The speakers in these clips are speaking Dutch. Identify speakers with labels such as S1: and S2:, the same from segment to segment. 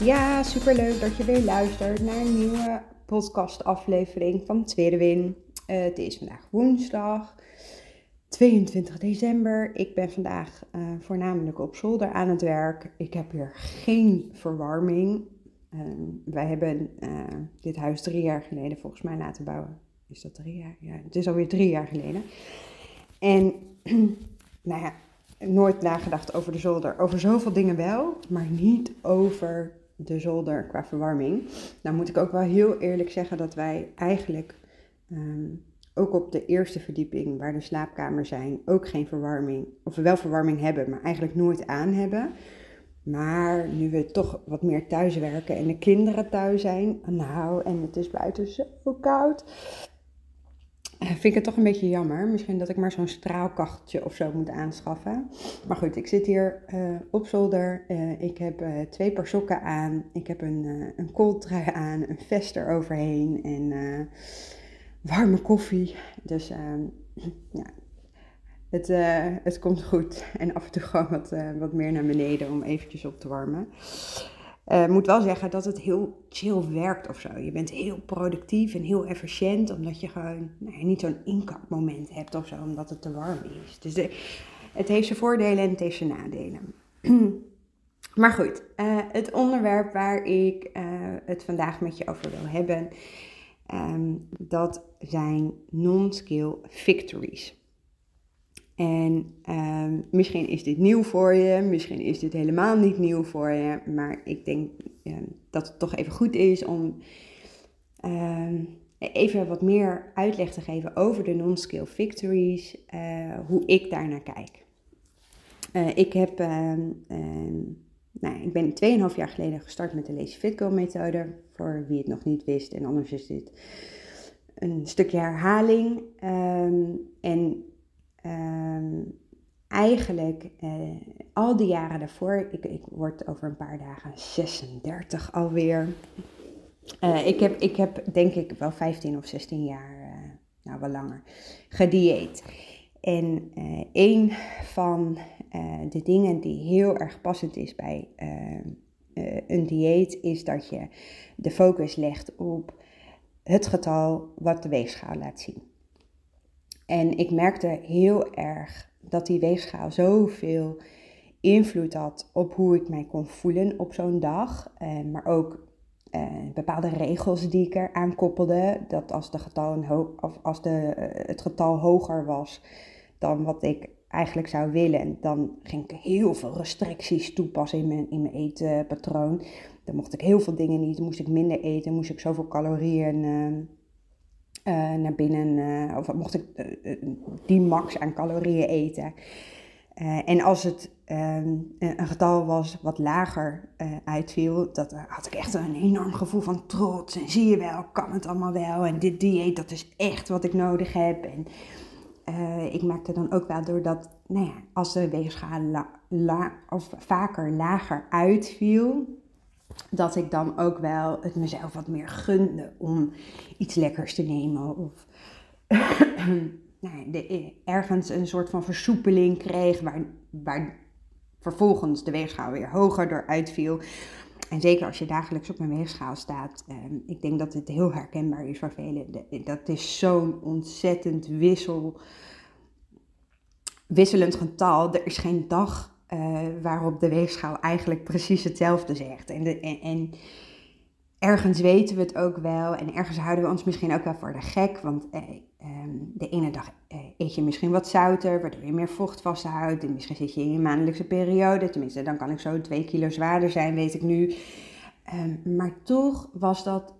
S1: Ja, super leuk dat je weer luistert naar een nieuwe podcastaflevering van Tweede Win. Uh, het is vandaag woensdag 22 december. Ik ben vandaag uh, voornamelijk op zolder aan het werk. Ik heb hier geen verwarming. Uh, wij hebben dit huis drie jaar geleden volgens mij laten bouwen. Is dat drie jaar? Ja, het is alweer drie jaar geleden. En nou ja, nooit nagedacht over de zolder. Over zoveel dingen wel, maar niet over de zolder qua verwarming. Nou moet ik ook wel heel eerlijk zeggen dat wij eigenlijk um, ook op de eerste verdieping, waar de slaapkamers zijn, ook geen verwarming, of we wel verwarming hebben, maar eigenlijk nooit aan hebben. Maar nu we toch wat meer thuis werken en de kinderen thuis zijn, nou, en het is buiten zo koud, vind ik het toch een beetje jammer. Misschien dat ik maar zo'n straalkacheltje of zo moet aanschaffen. Maar goed, ik zit hier uh, op zolder. Uh, ik heb twee paar sokken aan. Ik heb een, een kooltrui aan, een vest eroverheen en warme koffie. Dus ehm, ja, het, het komt goed. En af en toe gewoon wat, wat meer naar beneden om eventjes op te warmen. Ik moet wel zeggen dat het heel chill werkt of zo. Je bent heel productief en heel efficiënt, omdat je gewoon nou, niet zo'n inkakmoment hebt of zo, omdat het te warm is. Dus de, het heeft zijn voordelen en het heeft zijn nadelen. maar goed, uh, het onderwerp waar ik het vandaag met je over wil hebben, um, dat zijn non-skill victories. En uh, misschien is dit nieuw voor je, misschien is dit helemaal niet nieuw voor je, maar ik denk uh, dat het toch even goed is om uh, even wat meer uitleg te geven over de non-skill victories, eh, hoe ik daar naar kijk. Eh, ik, heb, ehm, nou, ik ben 2,5 jaar geleden gestart met de Lazy Fit Go methode, voor wie het nog niet wist en anders is dit een stukje herhaling. en Um, eigenlijk uh, al die jaren daarvoor, ik, ik word over een paar dagen 36 alweer. Uh, ik, heb, ik heb denk ik wel 15 of 16 jaar, uh, nou wel langer, gedieet. En een van de dingen die heel erg passend is bij een dieet, is dat je de focus legt op het getal wat de weegschaal laat zien. En ik merkte heel erg dat die weegschaal zoveel invloed had op hoe ik mij kon voelen op zo'n dag. Eh, maar ook eh, bepaalde regels die ik eraan koppelde. Dat als, de getal of als de, uh, het getal hoger was dan wat ik eigenlijk zou willen, dan ging ik heel veel restricties toepassen in mijn, in mijn eetpatroon. Dan mocht ik heel veel dingen niet, moest ik minder eten, moest ik zoveel calorieën uh, naar binnen, uh, of mocht ik uh, die max aan calorieën eten. en als het ehm, een getal was wat lager uitviel, dat had ik echt een enorm gevoel van trots. En zie je wel, kan het allemaal wel. En dit dieet, dat is echt wat ik nodig heb. En ik merkte dan ook wel doordat, nou ja, als de weegschaal la, of vaker lager uitviel, dat ik dan ook wel het mezelf wat meer gunde om iets lekkers te nemen. Of nou, ergens een soort van versoepeling kreeg, waar, waar vervolgens de weegschaal weer hoger door uitviel. En zeker als je dagelijks op een weegschaal staat, eh, ik denk dat het heel herkenbaar is voor velen. Dat is zo'n ontzettend wissel, wisselend getal. Er is geen dag uh, waarop de weegschaal eigenlijk precies hetzelfde zegt. En, de, en, ergens weten we het ook wel en ergens houden we ons misschien ook wel voor de gek. Want eh, ehm, de ene dag eh, eet je misschien wat zouter, waardoor je meer vocht vasthoudt. En misschien zit je in je maandelijkse periode. Tenminste, dan kan ik zo twee kilo zwaarder zijn, weet ik nu. Um, maar toch was dat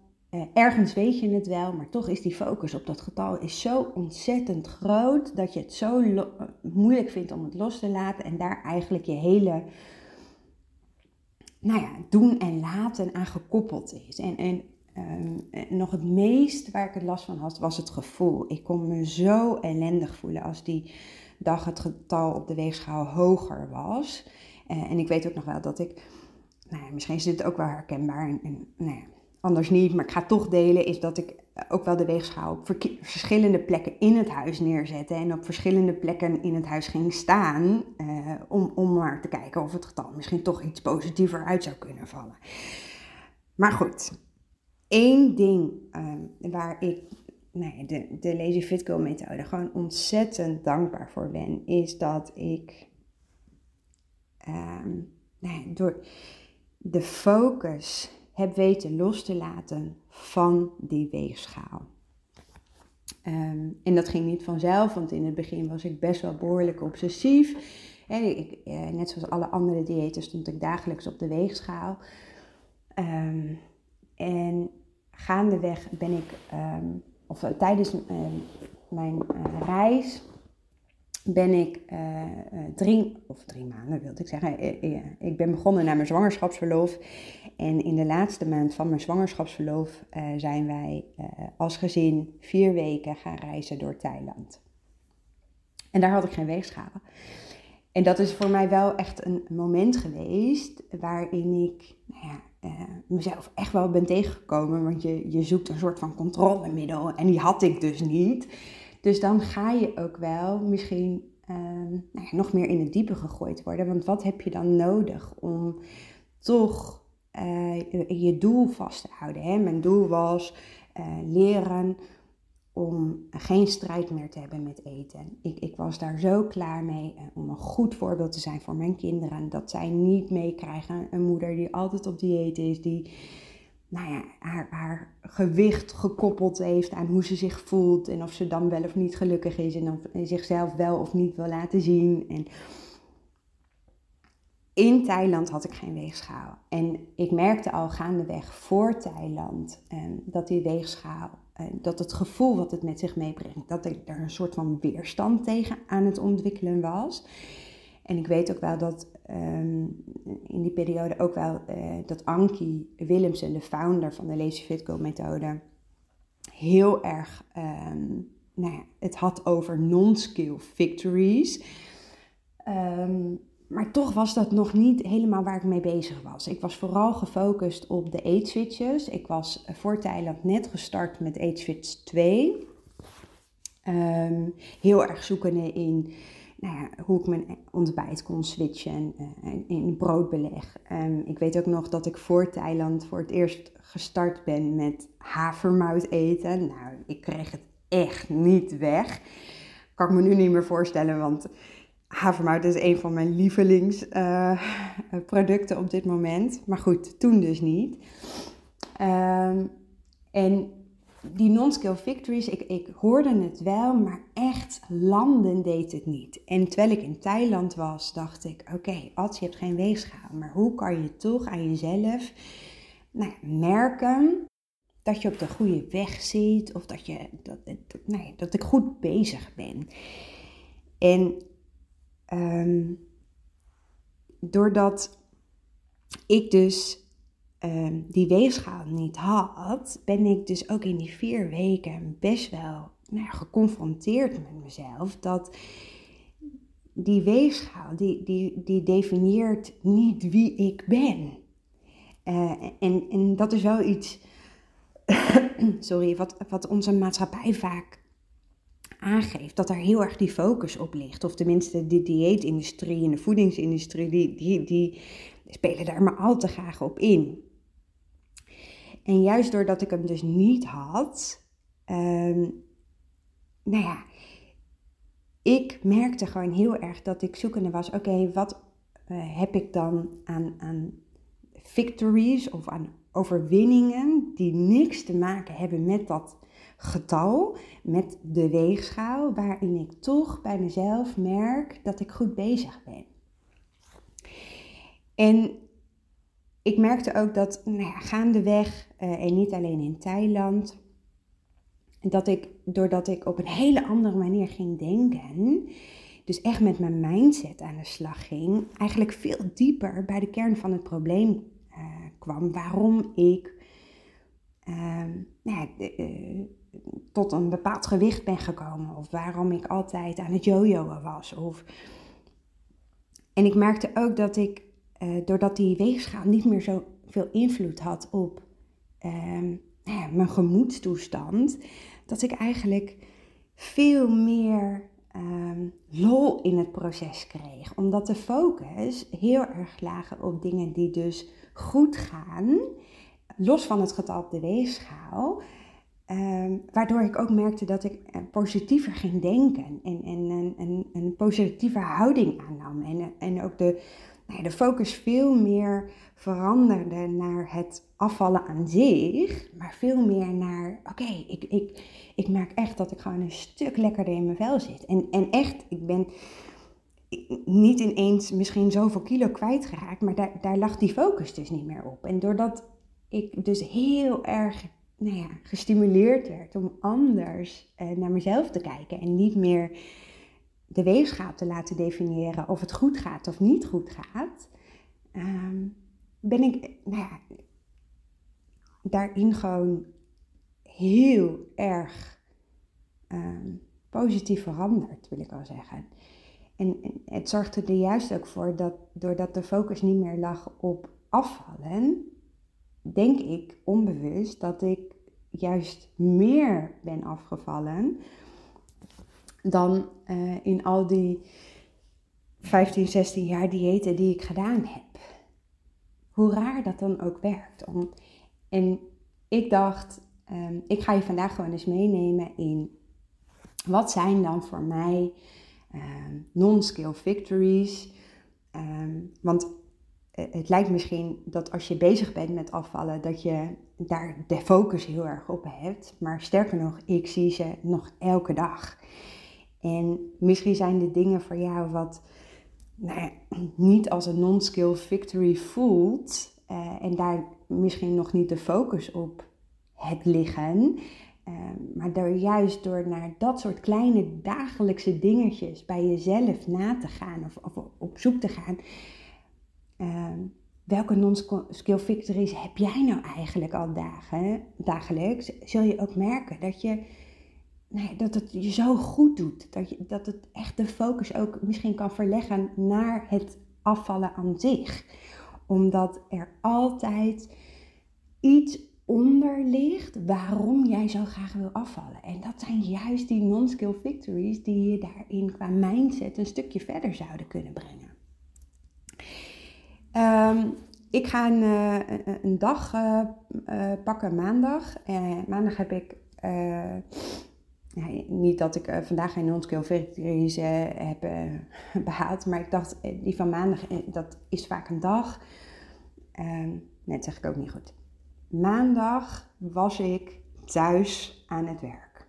S1: ergens weet je het wel, maar toch is die focus op dat getal is zo ontzettend groot dat je het zo moeilijk vindt om het los te laten en daar eigenlijk je hele nou ja, doen en laten aan gekoppeld is. En, en um, nog het meest waar ik het last van had, was het gevoel. Ik kon me zo ellendig voelen als die dag het getal op de weegschaal hoger was. En ik weet ook nog wel dat ik, nou ja, misschien is dit ook wel herkenbaar en, en nou ja, anders niet, maar ik ga toch delen, is dat ik ook wel de weegschaal op verschillende plekken in het huis neerzette en op verschillende plekken in het huis ging staan uh, om, om maar te kijken of het getal misschien toch iets positiever uit zou kunnen vallen. Maar goed, één ding uh, waar ik nee, de, de Lazy Fit Girl methode gewoon ontzettend dankbaar voor ben, is dat ik um, nee, door de focus heb weten los te laten van die weegschaal. Um, en dat ging niet vanzelf, want in het begin was ik best wel behoorlijk obsessief. En ik, eh, net zoals alle andere diëten stond ik dagelijks op de weegschaal. Um, en gaandeweg ben ik, um, of uh, tijdens mijn uh, reis, ben ik drie, of drie maanden wilde ik zeggen, ik ben begonnen naar mijn zwangerschapsverlof. En in de laatste maand van mijn zwangerschapsverlof zijn wij als gezin vier weken gaan reizen door Thailand. En daar had ik geen weegschaal. En dat is voor mij wel echt een moment geweest waarin ik nou ja, mezelf echt wel ben tegengekomen. Want je, je zoekt een soort van controlemiddel en die had ik dus niet. Dus dan ga je ook wel misschien uh, nou ja, nog meer in het diepe gegooid worden. Want wat heb je dan nodig om toch uh, je doel vast te houden? Hè? Mijn doel was leren om geen strijd meer te hebben met eten. Ik, ik was daar zo klaar mee eh, om een goed voorbeeld te zijn voor mijn kinderen. Dat zij niet meekrijgen een moeder die altijd op dieet is, die nou ja, haar, haar gewicht gekoppeld heeft aan hoe ze zich voelt en of ze dan wel of niet gelukkig is en of zichzelf wel of niet wil laten zien. En in Thailand had ik geen weegschaal. En ik merkte al gaandeweg voor Thailand eh, dat die weegschaal dat het gevoel wat het met zich meebrengt, dat er, er een soort van weerstand tegen aan het ontwikkelen was. En ik weet ook wel dat ehm, in die periode ook wel uh, dat Ankie Willemsen, de founder van de Lazy Fit Go methode, heel erg um, nou ja, het had over non-skill victories. Um, maar toch was dat nog niet helemaal waar ik mee bezig was. Ik was vooral gefocust op de eetswitches. Ik was voor Thailand net gestart met eetswitch 2. Um, ehm, heel erg zoekende in nou ja, hoe ik mijn ontbijt kon switchen uh, in broodbeleg. Um, ik weet ook nog dat ik voor Thailand voor het eerst gestart ben met havermout eten. Nou, ik kreeg het echt niet weg. Kan ik me nu niet meer voorstellen, want havermout is een van mijn lievelingsproducten uh, op dit moment. Maar goed, toen dus niet. Um, en die non-skill victories, ik, ik hoorde het wel, maar echt landen deed het niet. En terwijl ik in Thailand was, dacht ik, oké, okay, je hebt geen weegschaal. Maar hoe kan je toch aan jezelf nou, merken dat je op de goede weg zit of dat, je, dat, dat, dat ik goed bezig ben. En Um, doordat ik dus um, die weegschaal niet had, ben ik dus ook in die vier weken best wel nou, geconfronteerd met mezelf. Dat die weegschaal, die, die, die definieert niet wie ik ben. Uh, en, en dat is wel iets, sorry, wat, wat onze maatschappij vaak aangeeft dat er heel erg die focus op ligt. Of tenminste, de dieetindustrie en de voedingsindustrie, die, die, die spelen daar maar al te graag op in. En juist doordat ik hem dus niet had, um, nou ja, ik merkte gewoon heel erg dat ik zoekende was, oké, wat uh, heb ik dan aan, aan victories of aan overwinningen die niks te maken hebben met dat getal met de weegschaal, waarin ik toch bij mezelf merk dat ik goed bezig ben. En ik merkte ook dat nou ja, gaandeweg, uh, en niet alleen in Thailand, dat ik, doordat ik op een hele andere manier ging denken, dus echt met mijn mindset aan de slag ging, eigenlijk veel dieper bij de kern van het probleem uh, kwam. Waarom ik uh, nou ja, uh, tot een bepaald gewicht ben gekomen. Of waarom ik altijd aan het jojoen was. Of... En ik merkte ook dat ik, doordat die weegschaal niet meer zo veel invloed had op ehm, nou mijn gemoedstoestand, dat ik eigenlijk veel meer um, lol in het proces kreeg. Omdat de focus heel erg lagen op dingen die dus goed gaan, los van het getal op de weegschaal. Um, waardoor ik ook merkte dat ik eh, positiever ging denken en, en, en, een positieve houding aannam. En, en ook de, de focus veel meer veranderde naar het afvallen aan zich, maar veel meer naar: oké, ik, ik, ik merk echt dat ik gewoon een stuk lekkerder in mijn vel zit. En, en echt, ik ben niet ineens misschien zoveel kilo kwijtgeraakt, maar daar, daar lag die focus dus niet meer op. En doordat ik dus heel erg nou ja, gestimuleerd werd om anders eh, naar mezelf te kijken en niet meer de weegschaal te laten definiëren of het goed gaat of niet goed gaat, ehm, ben ik nou ja, daarin gewoon heel erg ehm, positief veranderd, wil ik al zeggen. En, en, het zorgde er juist ook voor dat doordat de focus niet meer lag op afvallen, denk ik onbewust dat ik juist meer ben afgevallen dan uh, in al die 15, 16 jaar diëten die ik gedaan heb. Hoe raar dat dan ook werkt. En ik dacht, um, ik ga je vandaag gewoon eens meenemen in wat zijn dan voor mij um, non-skill victories. Um, want eh, het lijkt misschien dat als je bezig bent met afvallen, dat je daar de focus heel erg op hebt. Maar sterker nog, ik zie ze nog elke dag. En misschien zijn de dingen voor jou wat nou ja, niet als een non-skill victory voelt. Uh, en daar misschien nog niet de focus op het liggen. Uh, maar door juist door naar dat soort kleine dagelijkse dingetjes bij jezelf na te gaan of, op zoek te gaan Ehm, welke non-skill victories heb jij nou eigenlijk al dagen, dagelijks? Zul je ook merken dat, je, nou dat het je zo goed doet. Dat, je, dat het echt de focus ook misschien kan verleggen naar het afvallen aan zich. Omdat er altijd iets onder ligt waarom jij zo graag wil afvallen. En dat zijn juist die non-skill victories die je daarin qua mindset een stukje verder zouden kunnen brengen. Um, ik ga een, uh, een dag uh, uh, pakken, maandag. maandag heb ik, niet dat ik vandaag geen non-skill victories heb behaald, maar ik dacht, die van maandag, dat is vaak een dag. nee, dat zeg ik ook niet goed. Maandag was ik thuis aan het werk.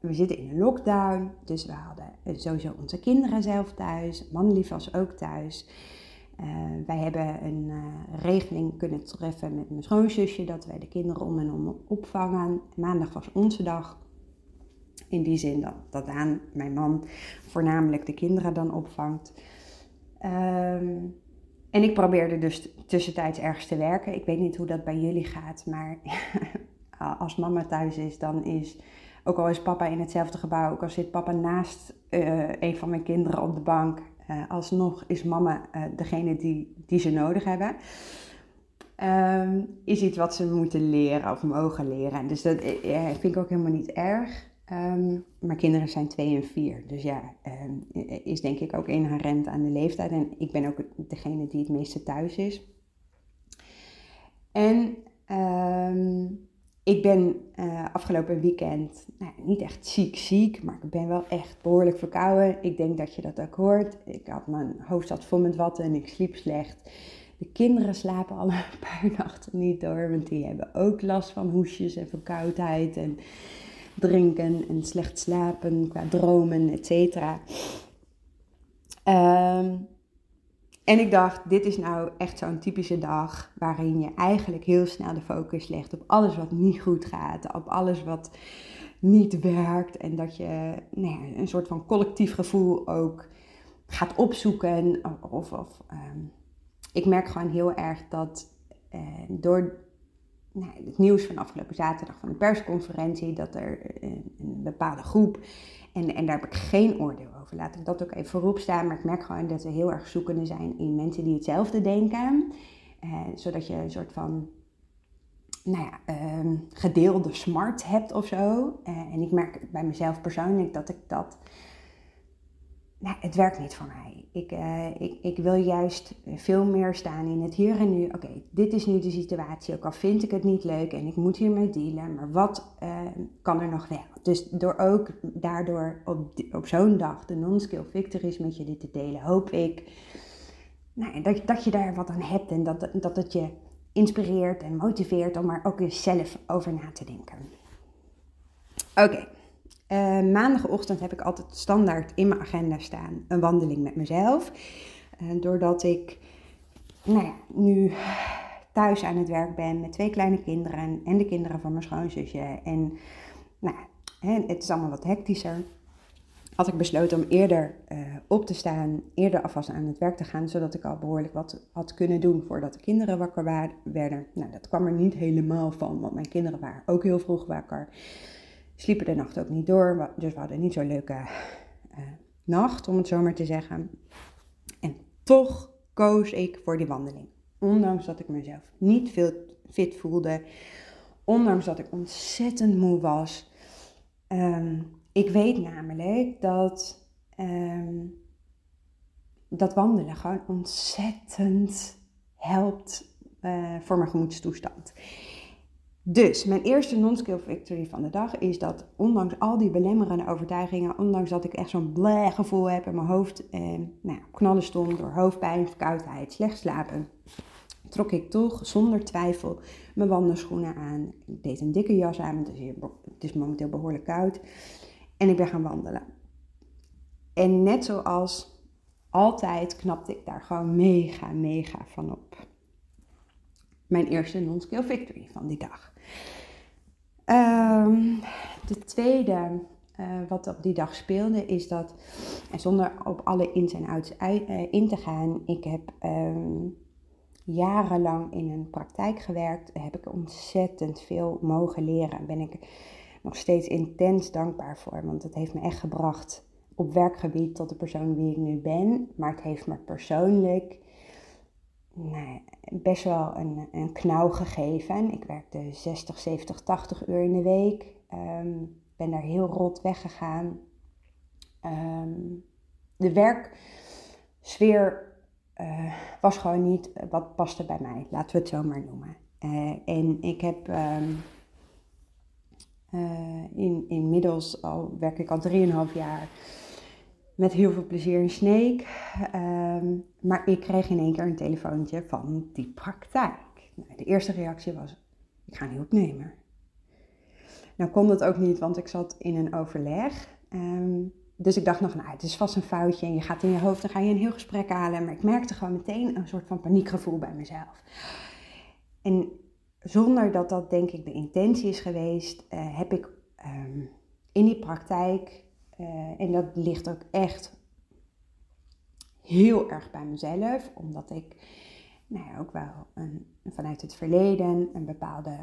S1: we zitten in een lockdown, dus we hadden sowieso onze kinderen zelf thuis. Manlief was ook thuis. Wij hebben een regeling kunnen treffen met mijn schoonzusje dat wij de kinderen om en om opvangen. Maandag was onze dag. In die zin dat, dat mijn man voornamelijk de kinderen dan opvangt. Um, en ik probeerde dus tussentijds ergens te werken. Ik weet niet hoe dat bij jullie gaat, maar als mama thuis is, dan is, ook al is papa in hetzelfde gebouw, ook al zit papa naast uh, een van mijn kinderen op de bank, uh, alsnog is mama uh, degene die, die ze nodig hebben. Um, is iets wat ze moeten leren of mogen leren. Dus dat vind ik ook helemaal niet erg. Maar kinderen zijn twee en vier. Dus ja, um, is denk ik ook inherent aan de leeftijd. En ik ben ook degene die het meeste thuis is. En ik ben uh, afgelopen weekend nou, niet echt ziek ziek, maar ik ben wel echt behoorlijk verkouden. Ik denk dat je dat ook hoort. Ik had mijn hoofd zat vol met watten en ik sliep slecht. De kinderen slapen al een paar nachten niet door, want die hebben ook last van hoesjes en verkoudheid en drinken en slecht slapen qua dromen, et cetera. Um, En ik dacht, dit is nou echt zo'n typische dag waarin je eigenlijk heel snel de focus legt op alles wat niet goed gaat, op alles wat niet werkt en dat je nou ja, een soort van collectief gevoel ook gaat opzoeken. Of, of ehm, ik merk gewoon heel erg dat uh, door nou, het nieuws van afgelopen zaterdag van de persconferentie, dat er een, een, bepaalde groep, en, en daar heb ik geen oordeel over, laat ik dat ook even voorop staan, maar ik merk gewoon dat we heel erg zoekende zijn in mensen die hetzelfde denken, uh, zodat je een soort van nou ja, uh, gedeelde smart hebt of zo. Uh, en ik merk bij mezelf persoonlijk dat ik dat. Nou, het werkt niet voor mij. Ik, uh, ik, ik wil juist veel meer staan in het hier en nu. Oké, dit is nu de situatie. Ook al vind ik het niet leuk en ik moet hiermee dealen. Maar wat ehm, kan er nog wel? Dus door ook daardoor op, op zo'n dag de non-skill victories met je dit te delen, hoop ik nou, dat, dat je daar wat aan hebt. En dat, dat het je inspireert en motiveert om er ook eens zelf over na te denken. Oké, eh, maandagochtend heb ik altijd standaard in mijn agenda staan een wandeling met mezelf. Uh, doordat ik nou ja, nu thuis aan het werk ben met twee kleine kinderen en de kinderen van mijn schoonzusje. En nou, het is allemaal wat hectischer had ik besloten om eerder uh, op te staan, eerder alvast aan het werk te gaan, zodat ik al behoorlijk wat had kunnen doen voordat de kinderen wakker werden. Nou, dat kwam er niet helemaal van, want mijn kinderen waren ook heel vroeg wakker. Sliepen de nacht ook niet door, dus we hadden niet zo'n leuke uh, nacht, om het zo maar te zeggen. En toch koos ik voor die wandeling. Ondanks dat ik mezelf niet veel fit voelde, ondanks dat ik ontzettend moe was. Um, ik weet namelijk dat, um, dat wandelen gewoon ontzettend helpt uh, voor mijn gemoedstoestand. Dus mijn eerste non-skill victory van de dag is dat ondanks al die belemmerende overtuigingen, ondanks dat ik echt zo'n bleh gevoel heb in mijn hoofd, eh, nou, knallen stond door hoofdpijn, verkoudheid, slecht slapen, trok ik toch zonder twijfel mijn wandelschoenen aan. Ik deed een dikke jas aan, want het is, het is momenteel behoorlijk koud. En ik ben gaan wandelen. En net zoals altijd knapte ik daar gewoon mega, mega van op. Mijn eerste non-skill victory van die dag. Um, de tweede uh, wat op die dag speelde is dat, en zonder op alle ins en outs uh, in te gaan, ik heb um, jarenlang in een praktijk gewerkt. Heb ik ontzettend veel mogen leren. Ben ik nog steeds intens dankbaar voor. Want het heeft me echt gebracht op werkgebied tot de persoon wie ik nu ben. Maar het heeft me persoonlijk nou, best wel een, een knauw gegeven. Ik werkte 60, 70, 80 uur in de week. Um, ben daar heel rot weggegaan. Um, de werksfeer uh, was gewoon niet wat paste bij mij. Laten we het zo maar noemen. Uh, en ik heb um, uh, in, inmiddels al werk ik al 3,5 jaar met heel veel plezier in Sneek. Um, maar ik kreeg in één keer een telefoontje van die praktijk. Nou, de eerste reactie was, ik ga niet opnemen. Nou kon dat ook niet, want ik zat in een overleg. Um, dus ik dacht nog, nou, het is vast een foutje en je gaat in je hoofd, dan ga je een heel gesprek halen. Maar ik merkte gewoon meteen een soort van paniekgevoel bij mezelf. En zonder dat dat denk ik de intentie is geweest, uh, heb ik um, in die praktijk, uh, en dat ligt ook echt heel erg bij mezelf, omdat ik nou ja, ook wel een, vanuit het verleden een bepaalde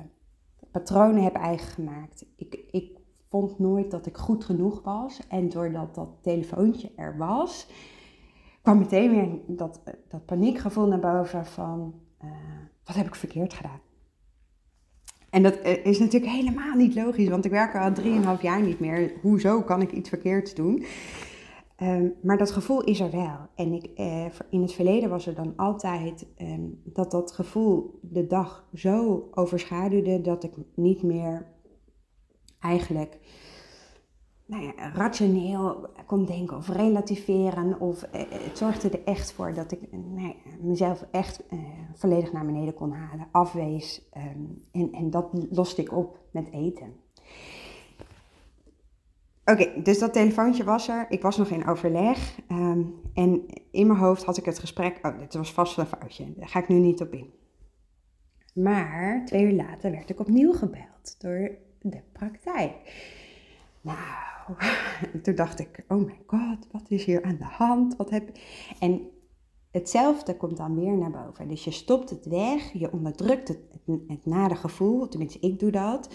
S1: patronen heb eigen gemaakt. Ik, ik vond nooit dat ik goed genoeg was. En doordat dat telefoontje er was, kwam meteen weer dat, dat paniekgevoel naar boven van uh, wat heb ik verkeerd gedaan? En dat eh, is natuurlijk helemaal niet logisch, want ik werk al drieënhalf jaar niet meer. Hoezo kan ik iets verkeerds doen? Um, maar dat gevoel is er wel. En ik, uh, in het verleden was er dan altijd um, dat dat gevoel de dag zo overschaduwde dat ik niet meer eigenlijk nou rationeel kon denken of relativeren. Of uh, het zorgde er echt voor dat ik nou mezelf echt uh, volledig naar beneden kon halen, afwees. Um, en, en dat loste ik op met eten. Oké, dus dat telefoontje was er. Ik was nog in overleg. Um, En in mijn hoofd had ik het gesprek, oh, dit was vast een foutje, daar ga ik nu niet op in. Maar twee uur later werd ik opnieuw gebeld door de praktijk. Nou, toen dacht ik, oh my god, wat is hier aan de hand? Wat heb... En hetzelfde komt dan weer naar boven. Dus je stopt het weg, je onderdrukt het, het, nare gevoel, tenminste ik doe dat.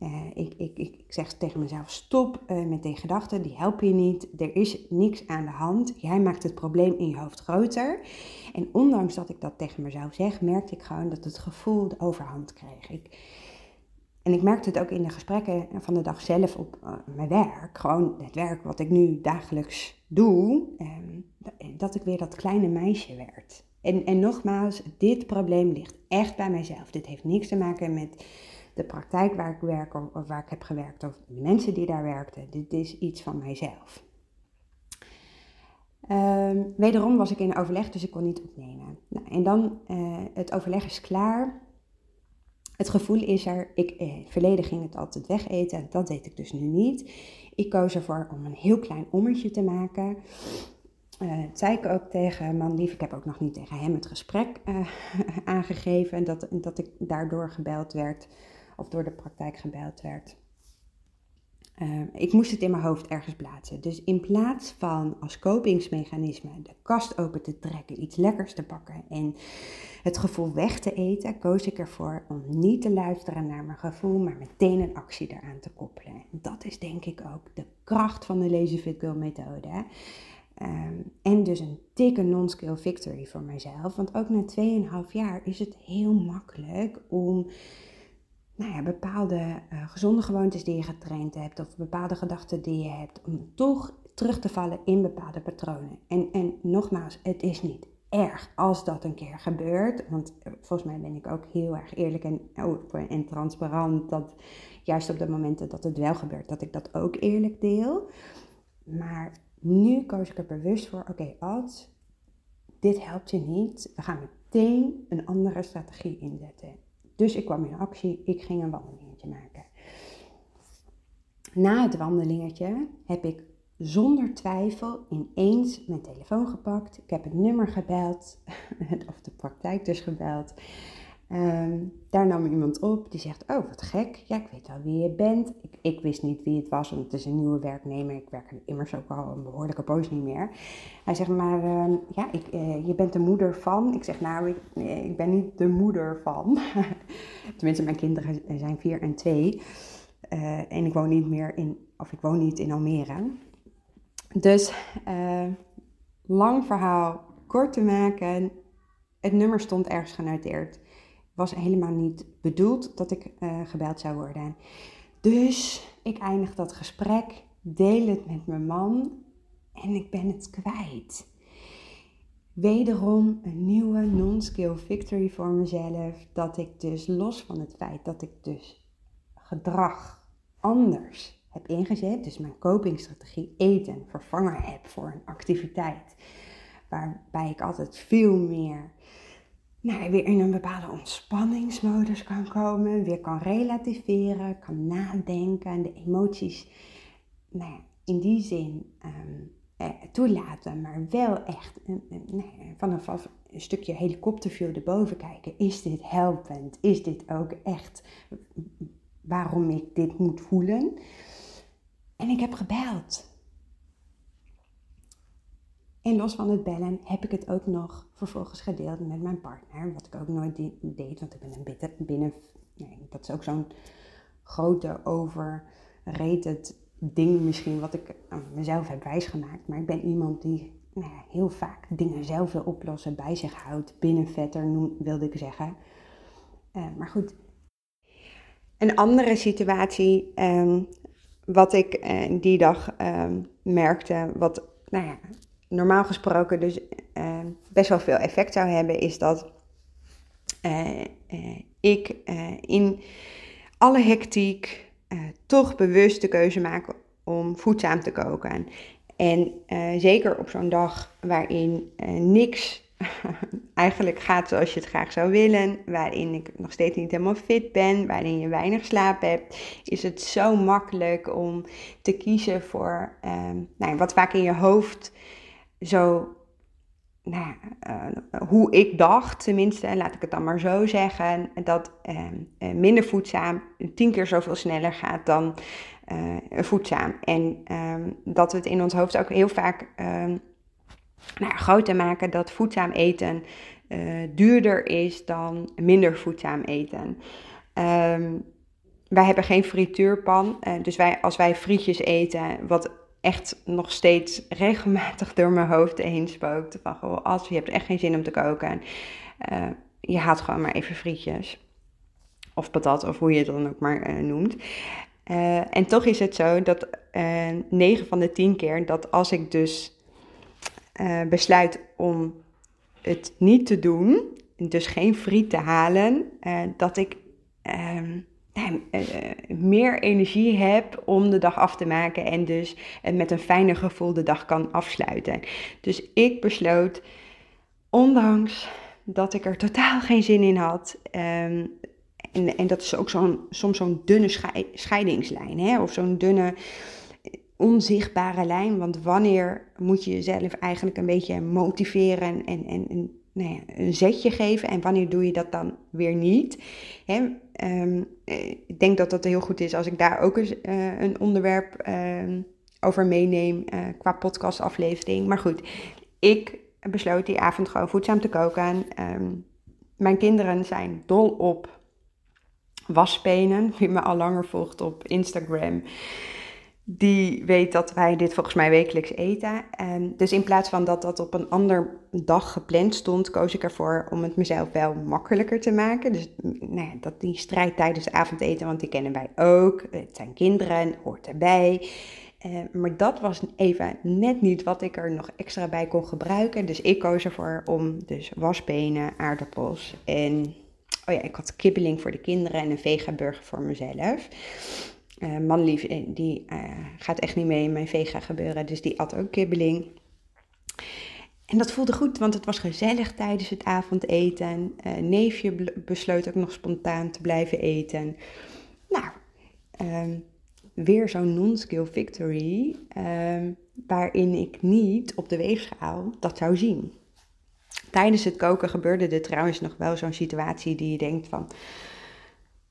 S1: Uh, ik, ik, ik, zeg tegen mezelf: stop uh, met die gedachten, die helpen je niet. Er is niks aan de hand. Jij maakt het probleem in je hoofd groter. En ondanks dat ik dat tegen mezelf zeg, merkte ik gewoon dat het gevoel de overhand kreeg. Ik, en ik merkte het ook in de gesprekken van de dag zelf op uh, mijn werk. Gewoon het werk wat ik nu dagelijks doe. Ehm, dat ik weer dat kleine meisje werd. En, en nogmaals, dit probleem ligt echt bij mijzelf. Dit heeft niks te maken met de praktijk waar ik werk of, waar ik heb gewerkt of de mensen die daar werkten. Dit is iets van mijzelf. Uh, wederom was ik in overleg, dus ik kon niet opnemen. Nou, en dan, uh, het overleg is klaar. Het gevoel is er, ik, eh, verleden ging het altijd wegeten, dat deed ik dus nu niet. Ik koos ervoor om een heel klein ommetje te maken. Uh, zei ik ook tegen man lief, ik heb ook nog niet tegen hem het gesprek uh, aangegeven dat, dat ik daardoor gebeld werd of door de praktijk gebeld werd. Uh, ik moest het in mijn hoofd ergens plaatsen. Dus in plaats van als kopingsmechanisme de kast open te trekken, iets lekkers te pakken en het gevoel weg te eten, koos ik ervoor om niet te luisteren naar mijn gevoel, maar meteen een actie eraan te koppelen. Dat is denk ik ook de kracht van de Lazy Fit Girl methode. Um, en dus een dikke non-skill victory voor mijzelf. Want ook na 2,5 jaar is het heel makkelijk om nou ja, bepaalde uh, gezonde gewoontes die je getraind hebt of bepaalde gedachten die je hebt, om toch terug te vallen in bepaalde patronen. En, en nogmaals, het is niet erg als dat een keer gebeurt, want eh, volgens mij ben ik ook heel erg eerlijk en open en transparant dat juist op de momenten dat het wel gebeurt, dat ik dat ook eerlijk deel. Maar nu koos ik er bewust voor, oké, als dit helpt je niet, we gaan meteen een andere strategie inzetten. Dus ik kwam in actie, ik ging een wandelingetje maken. Na het wandelingetje heb ik zonder twijfel ineens mijn telefoon gepakt. Ik heb het nummer gebeld, of de praktijk dus gebeld. Um, daar nam iemand op die zegt: Oh, wat gek. Ja, ik weet wel wie je bent. Ik, ik, wist niet wie het was, want het is een nieuwe werknemer. Ik werk immers ook al een behoorlijke poos niet meer. Hij zegt: Maar uh, ja, ik, uh, je bent de moeder van. Ik zeg: Nou, ik, ik ben niet de moeder van. Tenminste, mijn kinderen zijn vier en twee. Uh, en ik woon niet meer in, of ik woon niet in Almere. Dus, lang verhaal kort te maken. Het nummer stond ergens genoteerd was helemaal niet bedoeld dat ik uh, gebeld zou worden. Dus ik eindig dat gesprek, deel het met mijn man en ik ben het kwijt. Wederom een nieuwe non-skill victory voor mezelf. Dat ik dus los van het feit dat ik dus gedrag anders heb ingezet. Dus mijn copingstrategie eten vervangen heb voor een activiteit. Waarbij ik altijd veel meer nou, weer in een bepaalde ontspanningsmodus kan komen, weer kan relativeren, kan nadenken en de emoties nou in die zin um, eh, toelaten, maar wel echt nou vanaf een stukje helikopterview erboven kijken. Is dit helpend? Is dit ook echt waarom ik dit moet voelen? En ik heb gebeld. En los van het bellen heb ik het ook nog vervolgens gedeeld met mijn partner. Wat ik ook nooit deed, want ik ben een binnen. binnen dat is ook zo'n grote overrated ding misschien wat ik mezelf heb wijsgemaakt. Maar ik ben iemand die nou ja, heel vaak dingen zelf wil oplossen, bij zich houdt. Binnenvetter noem, wilde ik zeggen. Uh, maar goed. Een andere situatie um, wat ik uh, die dag um, merkte, wat nou ja, normaal gesproken dus uh, best wel veel effect zou hebben, is dat uh, uh, ik in alle hectiek toch bewust de keuze maak om voedzaam te koken. En zeker op zo'n dag waarin niks eigenlijk gaat zoals je het graag zou willen, waarin ik nog steeds niet helemaal fit ben, waarin je weinig slaap hebt, is het zo makkelijk om te kiezen voor nou, wat vaak in je hoofd zo, nou, uh, hoe ik dacht tenminste, laat ik het dan maar zo zeggen, dat uh, minder voedzaam tien keer zoveel sneller gaat dan voedzaam. En ehm, dat we het in ons hoofd ook heel vaak ehm, nou, groter maken dat voedzaam eten duurder is dan minder voedzaam eten. Wij hebben geen frituurpan. Dus wij, als wij frietjes eten, wat echt nog steeds regelmatig door mijn hoofd heen spookt. Van gewoon, als je hebt echt geen zin om te koken. Uh, je haalt gewoon maar even frietjes. Of patat, of hoe je het dan ook maar uh, noemt. en toch is het zo dat 9 van de 10 keer dat als ik dus besluit om het niet te doen, dus geen friet te halen, dat ik ehm, uh, meer energie heb om de dag af te maken en dus uh, met een fijner gevoel de dag kan afsluiten. Dus ik besloot, ondanks dat ik er totaal geen zin in had, um, en, en, dat is ook zo'n, soms zo'n dunne scheidingslijn, hè? of zo'n dunne onzichtbare lijn. Want wanneer moet je jezelf eigenlijk een beetje motiveren en, en, en nou een zetje geven en wanneer doe je dat dan weer niet? Hè? Um, ik denk dat dat heel goed is als ik daar ook eens uh, een onderwerp uh, over meeneem uh, qua podcastaflevering. Maar goed, ik besloot die avond gewoon voedzaam te koken. Um, mijn kinderen zijn dol op waspenen. Wie me al langer volgt op Instagram die weet dat wij dit volgens mij wekelijks eten. En dus in plaats van dat dat op een ander dag gepland stond, koos ik ervoor om het mezelf wel makkelijker te maken. Dus nou ja, dat die strijd tijdens het avondeten, want die kennen wij ook. Het zijn kinderen, hoort erbij. Uh, maar dat was even net niet wat ik er nog extra bij kon gebruiken. Dus ik koos ervoor om dus wasbenen, aardappels en... Oh ja, ik had kibbeling voor de kinderen en een vegaburger voor mezelf. Uh, manlief, eh, die uh, gaat echt niet mee in mijn vega gebeuren, dus die at ook kibbeling. En dat voelde goed, want het was gezellig tijdens het avondeten. Neefje besloot ook nog spontaan te blijven eten. Nou, um, weer zo'n non-skill victory, um, waarin ik niet op de weegschaal dat zou zien. Tijdens het koken gebeurde er trouwens nog wel zo'n situatie die je denkt van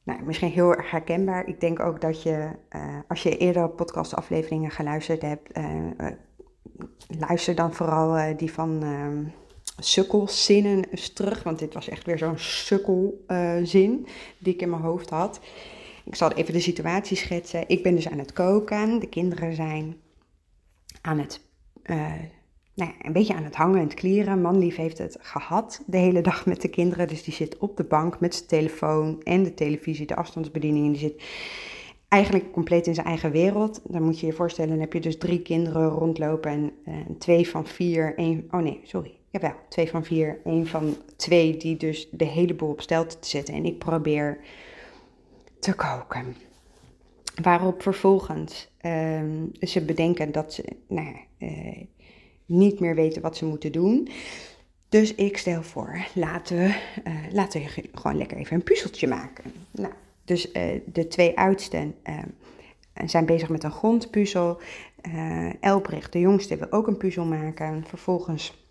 S1: nou, misschien heel erg herkenbaar. Ik denk ook dat je, uh, als je eerder podcastafleveringen geluisterd hebt, uh, uh, luister dan vooral die van ehm, sukkelzinnen eens terug. Want dit was echt weer zo'n sukkelzin die ik in mijn hoofd had. Ik zal even de situatie schetsen. Ik ben dus aan het koken. De kinderen zijn aan het nou een beetje aan het hangen en het klieren. Manlief heeft het gehad de hele dag met de kinderen. Dus die zit op de bank met zijn telefoon en de televisie, de afstandsbediening. En die zit eigenlijk compleet in zijn eigen wereld. Dan moet je je voorstellen, dan heb je dus drie kinderen rondlopen. En uh, twee van vier, één... Oh nee, sorry. Jawel, twee van vier, één van twee die dus de hele boel op stelte te zetten. En ik probeer te koken. Waarop vervolgens uh, ze bedenken dat ze... Nou ja, uh, niet meer weten wat ze moeten doen. Dus ik stel voor, laten we, uh, laten we gewoon lekker even een puzzeltje maken. Nou, dus uh, de twee oudsten uh, zijn bezig met een grondpuzzel. Elbrecht, de jongste, wil ook een puzzel maken. Vervolgens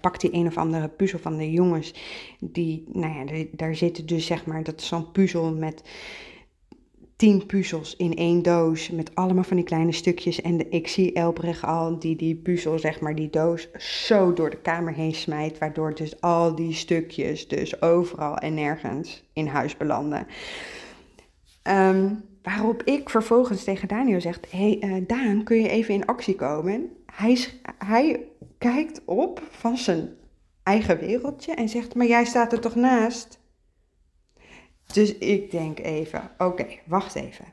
S1: pakt hij een of andere puzzel van de jongens. Die, nou ja, daar zitten dus zeg maar, dat is zo'n puzzel met tien puzzels in één doos met allemaal van die kleine stukjes. En ik zie Elbrecht al die die puzzel, zeg maar, die doos zo door de kamer heen smijt. Waardoor dus al die stukjes dus overal en nergens in huis belanden. Ehm, waarop ik vervolgens tegen Daniel zeg, hey, uh, Daan, kun je even in actie komen? Hij kijkt op van zijn eigen wereldje en zegt, maar jij staat er toch naast? Dus ik denk even, oké, wacht even.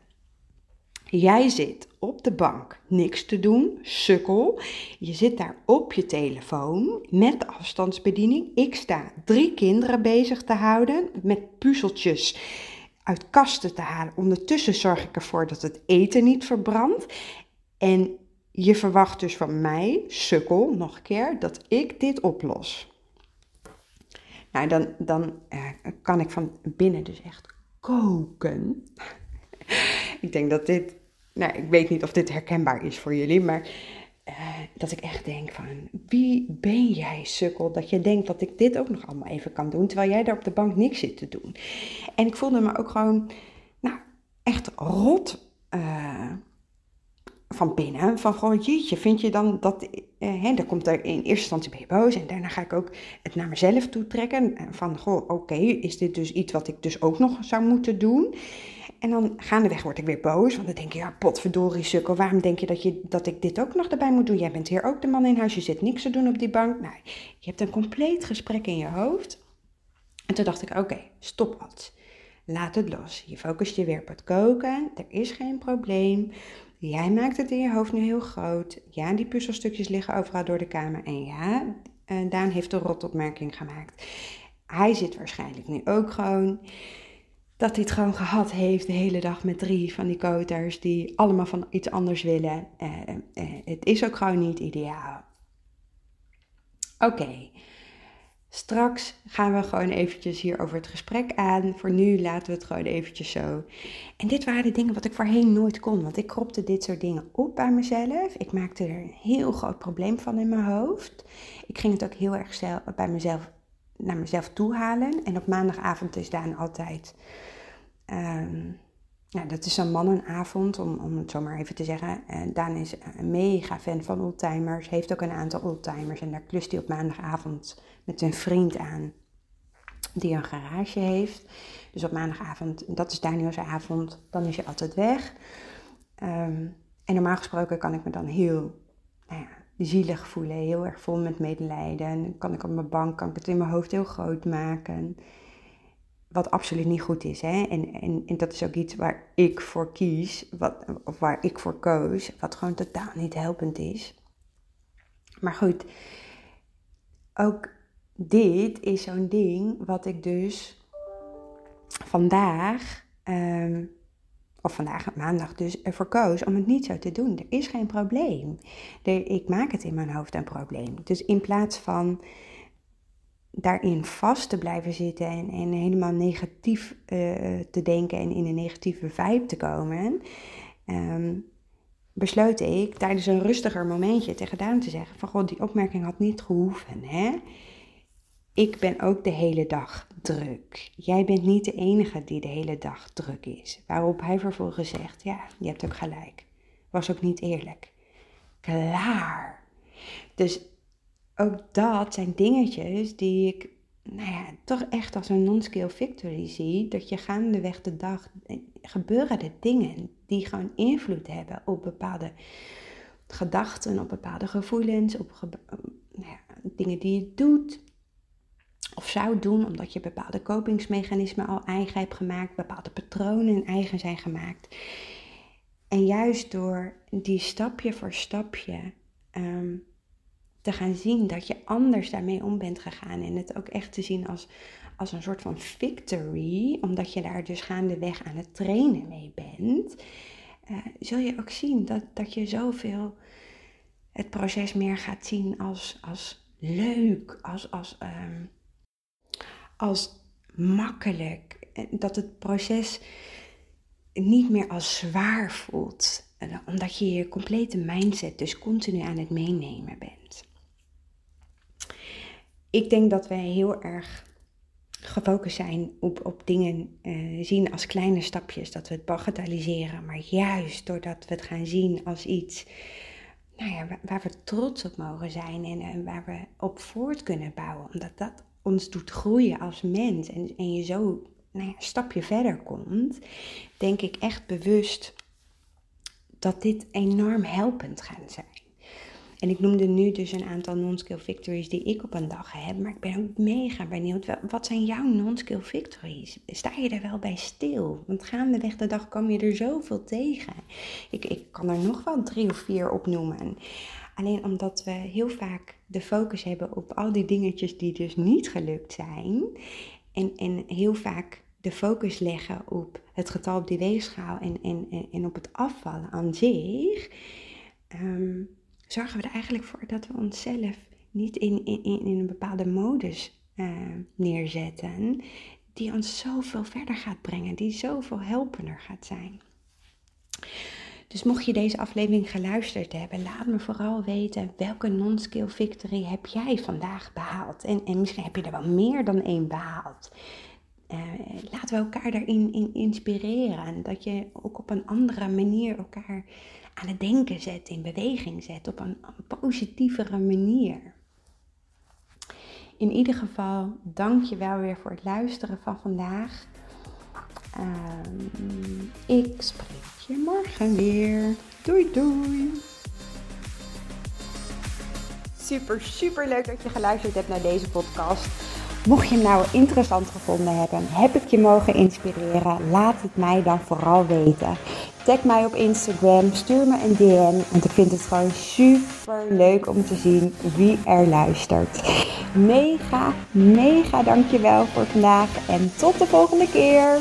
S1: Jij zit op de bank niks te doen, sukkel. Je zit daar op je telefoon met de afstandsbediening. Ik sta drie kinderen bezig te houden met puzzeltjes uit kasten te halen. Ondertussen zorg ik ervoor dat het eten niet verbrandt. En je verwacht dus van mij, sukkel, nog een keer, dat ik dit oplos. Nou, dan, dan uh, kan ik van binnen dus echt koken. ik denk dat dit, nou, ik weet niet of dit herkenbaar is voor jullie, maar dat ik echt denk van, wie ben jij sukkel, dat je denkt dat ik dit ook nog allemaal even kan doen, terwijl jij daar op de bank niks zit te doen. En ik voelde me ook gewoon, nou, echt rot uh, van binnen. Van goh, jeetje, vind je dan dat. Eh, hè, dan komt er in eerste instantie je boos. En daarna ga ik ook het naar mezelf toe trekken. Van goh, oké, is dit dus iets wat ik dus ook nog zou moeten doen? En dan gaandeweg word ik weer boos. Want dan denk je, ja, potverdorie sukkel. Waarom denk je dat, je dat ik dit ook nog erbij moet doen? Jij bent hier ook de man in huis. Je zit niks te doen op die bank. Nou, je hebt een compleet gesprek in je hoofd. En toen dacht ik, oké, stop wat. Laat het los. Je focust je weer op het koken. Er is geen probleem. Jij maakt het in je hoofd nu heel groot. Ja, die puzzelstukjes liggen overal door de kamer. En ja, uh, Daan heeft een rotopmerking gemaakt. Hij zit waarschijnlijk nu ook gewoon dat hij het gewoon gehad heeft de hele dag met drie van die koters die allemaal van iets anders willen. Uh, uh, het is ook gewoon niet ideaal. Oké, Straks gaan we gewoon eventjes hier over het gesprek aan. Voor nu laten we het gewoon eventjes zo. En dit waren de dingen wat ik voorheen nooit kon. Want ik kropte dit soort dingen op bij mezelf. Ik maakte er een heel groot probleem van in mijn hoofd. Ik ging het ook heel erg zelf, bij mezelf, naar mezelf toe halen. En op maandagavond is Daan altijd... Um, dat is een mannenavond, om, om het zo maar even te zeggen. En Daan is een mega fan van oldtimers, heeft ook een aantal oldtimers. En daar klust hij op maandagavond met een vriend aan die een garage heeft. Dus op maandagavond, dat is Daniels avond, dan is hij altijd weg. Um, en normaal gesproken kan ik me dan heel nou ja, zielig voelen, heel erg vol met medelijden. Kan ik op mijn bank, kan ik het in mijn hoofd heel groot maken. Wat absoluut niet goed is. Hè? En, en, en dat is ook iets waar ik voor kies, wat, of waar ik voor koos, wat gewoon totaal niet helpend is. Maar goed, ook dit is zo'n ding wat ik dus vandaag, um, of vandaag maandag dus, ervoor koos om het niet zo te doen. Er is geen probleem. ik maak het in mijn hoofd een probleem. Dus in plaats van daarin vast te blijven zitten en, helemaal negatief uh, te denken en in een negatieve vibe te komen, um, besloot ik tijdens een rustiger momentje tegen Daan te zeggen van god, die opmerking had niet gehoeven, hè? Ik ben ook de hele dag druk. Jij bent niet de enige die de hele dag druk is. Waarop hij vervolgens zegt: Ja, je hebt ook gelijk. Was ook niet eerlijk. Klaar. Dus ook dat zijn dingetjes die ik, nou ja, toch echt als een non-skill victory zie. Dat je gaandeweg de dag gebeuren de dingen die gewoon invloed hebben op bepaalde gedachten, op bepaalde gevoelens, op nou ja, dingen die je doet of zou doen, omdat je bepaalde kopingsmechanismen al eigen hebt gemaakt, bepaalde patronen eigen zijn gemaakt. En juist door die stapje voor stapje ehm, te gaan zien dat je anders daarmee om bent gegaan en het ook echt te zien als, als een soort van victory, omdat je daar dus gaandeweg aan het trainen mee bent, uh, zul je ook zien dat, dat je zoveel het proces meer gaat zien als, als leuk, als, als ehm, als makkelijk. Dat het proces niet meer als zwaar voelt. Omdat je je complete mindset dus continu aan het meenemen bent. Ik denk dat wij heel erg gefocust zijn op, op dingen uh, zien als kleine stapjes. Dat we het bagatelliseren. Maar juist doordat we het gaan zien als iets nou ja, waar, waar we trots op mogen zijn en, en waar we op voort kunnen bouwen. Omdat dat ons doet groeien als mens en, en je zo nou ja, een stapje verder komt, denk ik echt bewust dat dit enorm helpend gaat zijn. En ik noemde nu dus een aantal non-skill victories die ik op een dag heb. Maar ik ben ook mega benieuwd. Wat zijn jouw non-skill victories? Sta je er wel bij stil? Want gaandeweg de dag kom je er zoveel tegen. Ik, ik kan er nog wel drie of vier opnoemen. Alleen omdat we heel vaak de focus hebben op al die dingetjes die dus niet gelukt zijn. En, en heel vaak de focus leggen op het getal op die weegschaal en, en, en op het afvallen aan zich. Ehm, zorgen we er eigenlijk voor dat we onszelf niet in, in, in een bepaalde modus uh, neerzetten. Die ons zoveel verder gaat brengen. Die zoveel helpender gaat zijn. Dus mocht je deze aflevering geluisterd hebben, laat me vooral weten welke non-skill victory heb jij vandaag behaald. En, en misschien heb je er wel meer dan één behaald. Uh, laten we elkaar daarin in inspireren. Dat je ook op een andere manier elkaar aan het denken zet, in beweging zet, op een, positievere manier. In ieder geval, dank je wel weer voor het luisteren van vandaag. Uh, ik spreek je morgen weer. Doei doei. Super, super leuk dat je geluisterd hebt naar deze podcast. Mocht je hem nou interessant gevonden hebben, heb ik je mogen inspireren, laat het mij dan vooral weten. Tag mij op Instagram, stuur me een DM, want ik vind het gewoon super leuk om te zien wie er luistert. Mega, mega dankjewel voor vandaag en tot de volgende keer.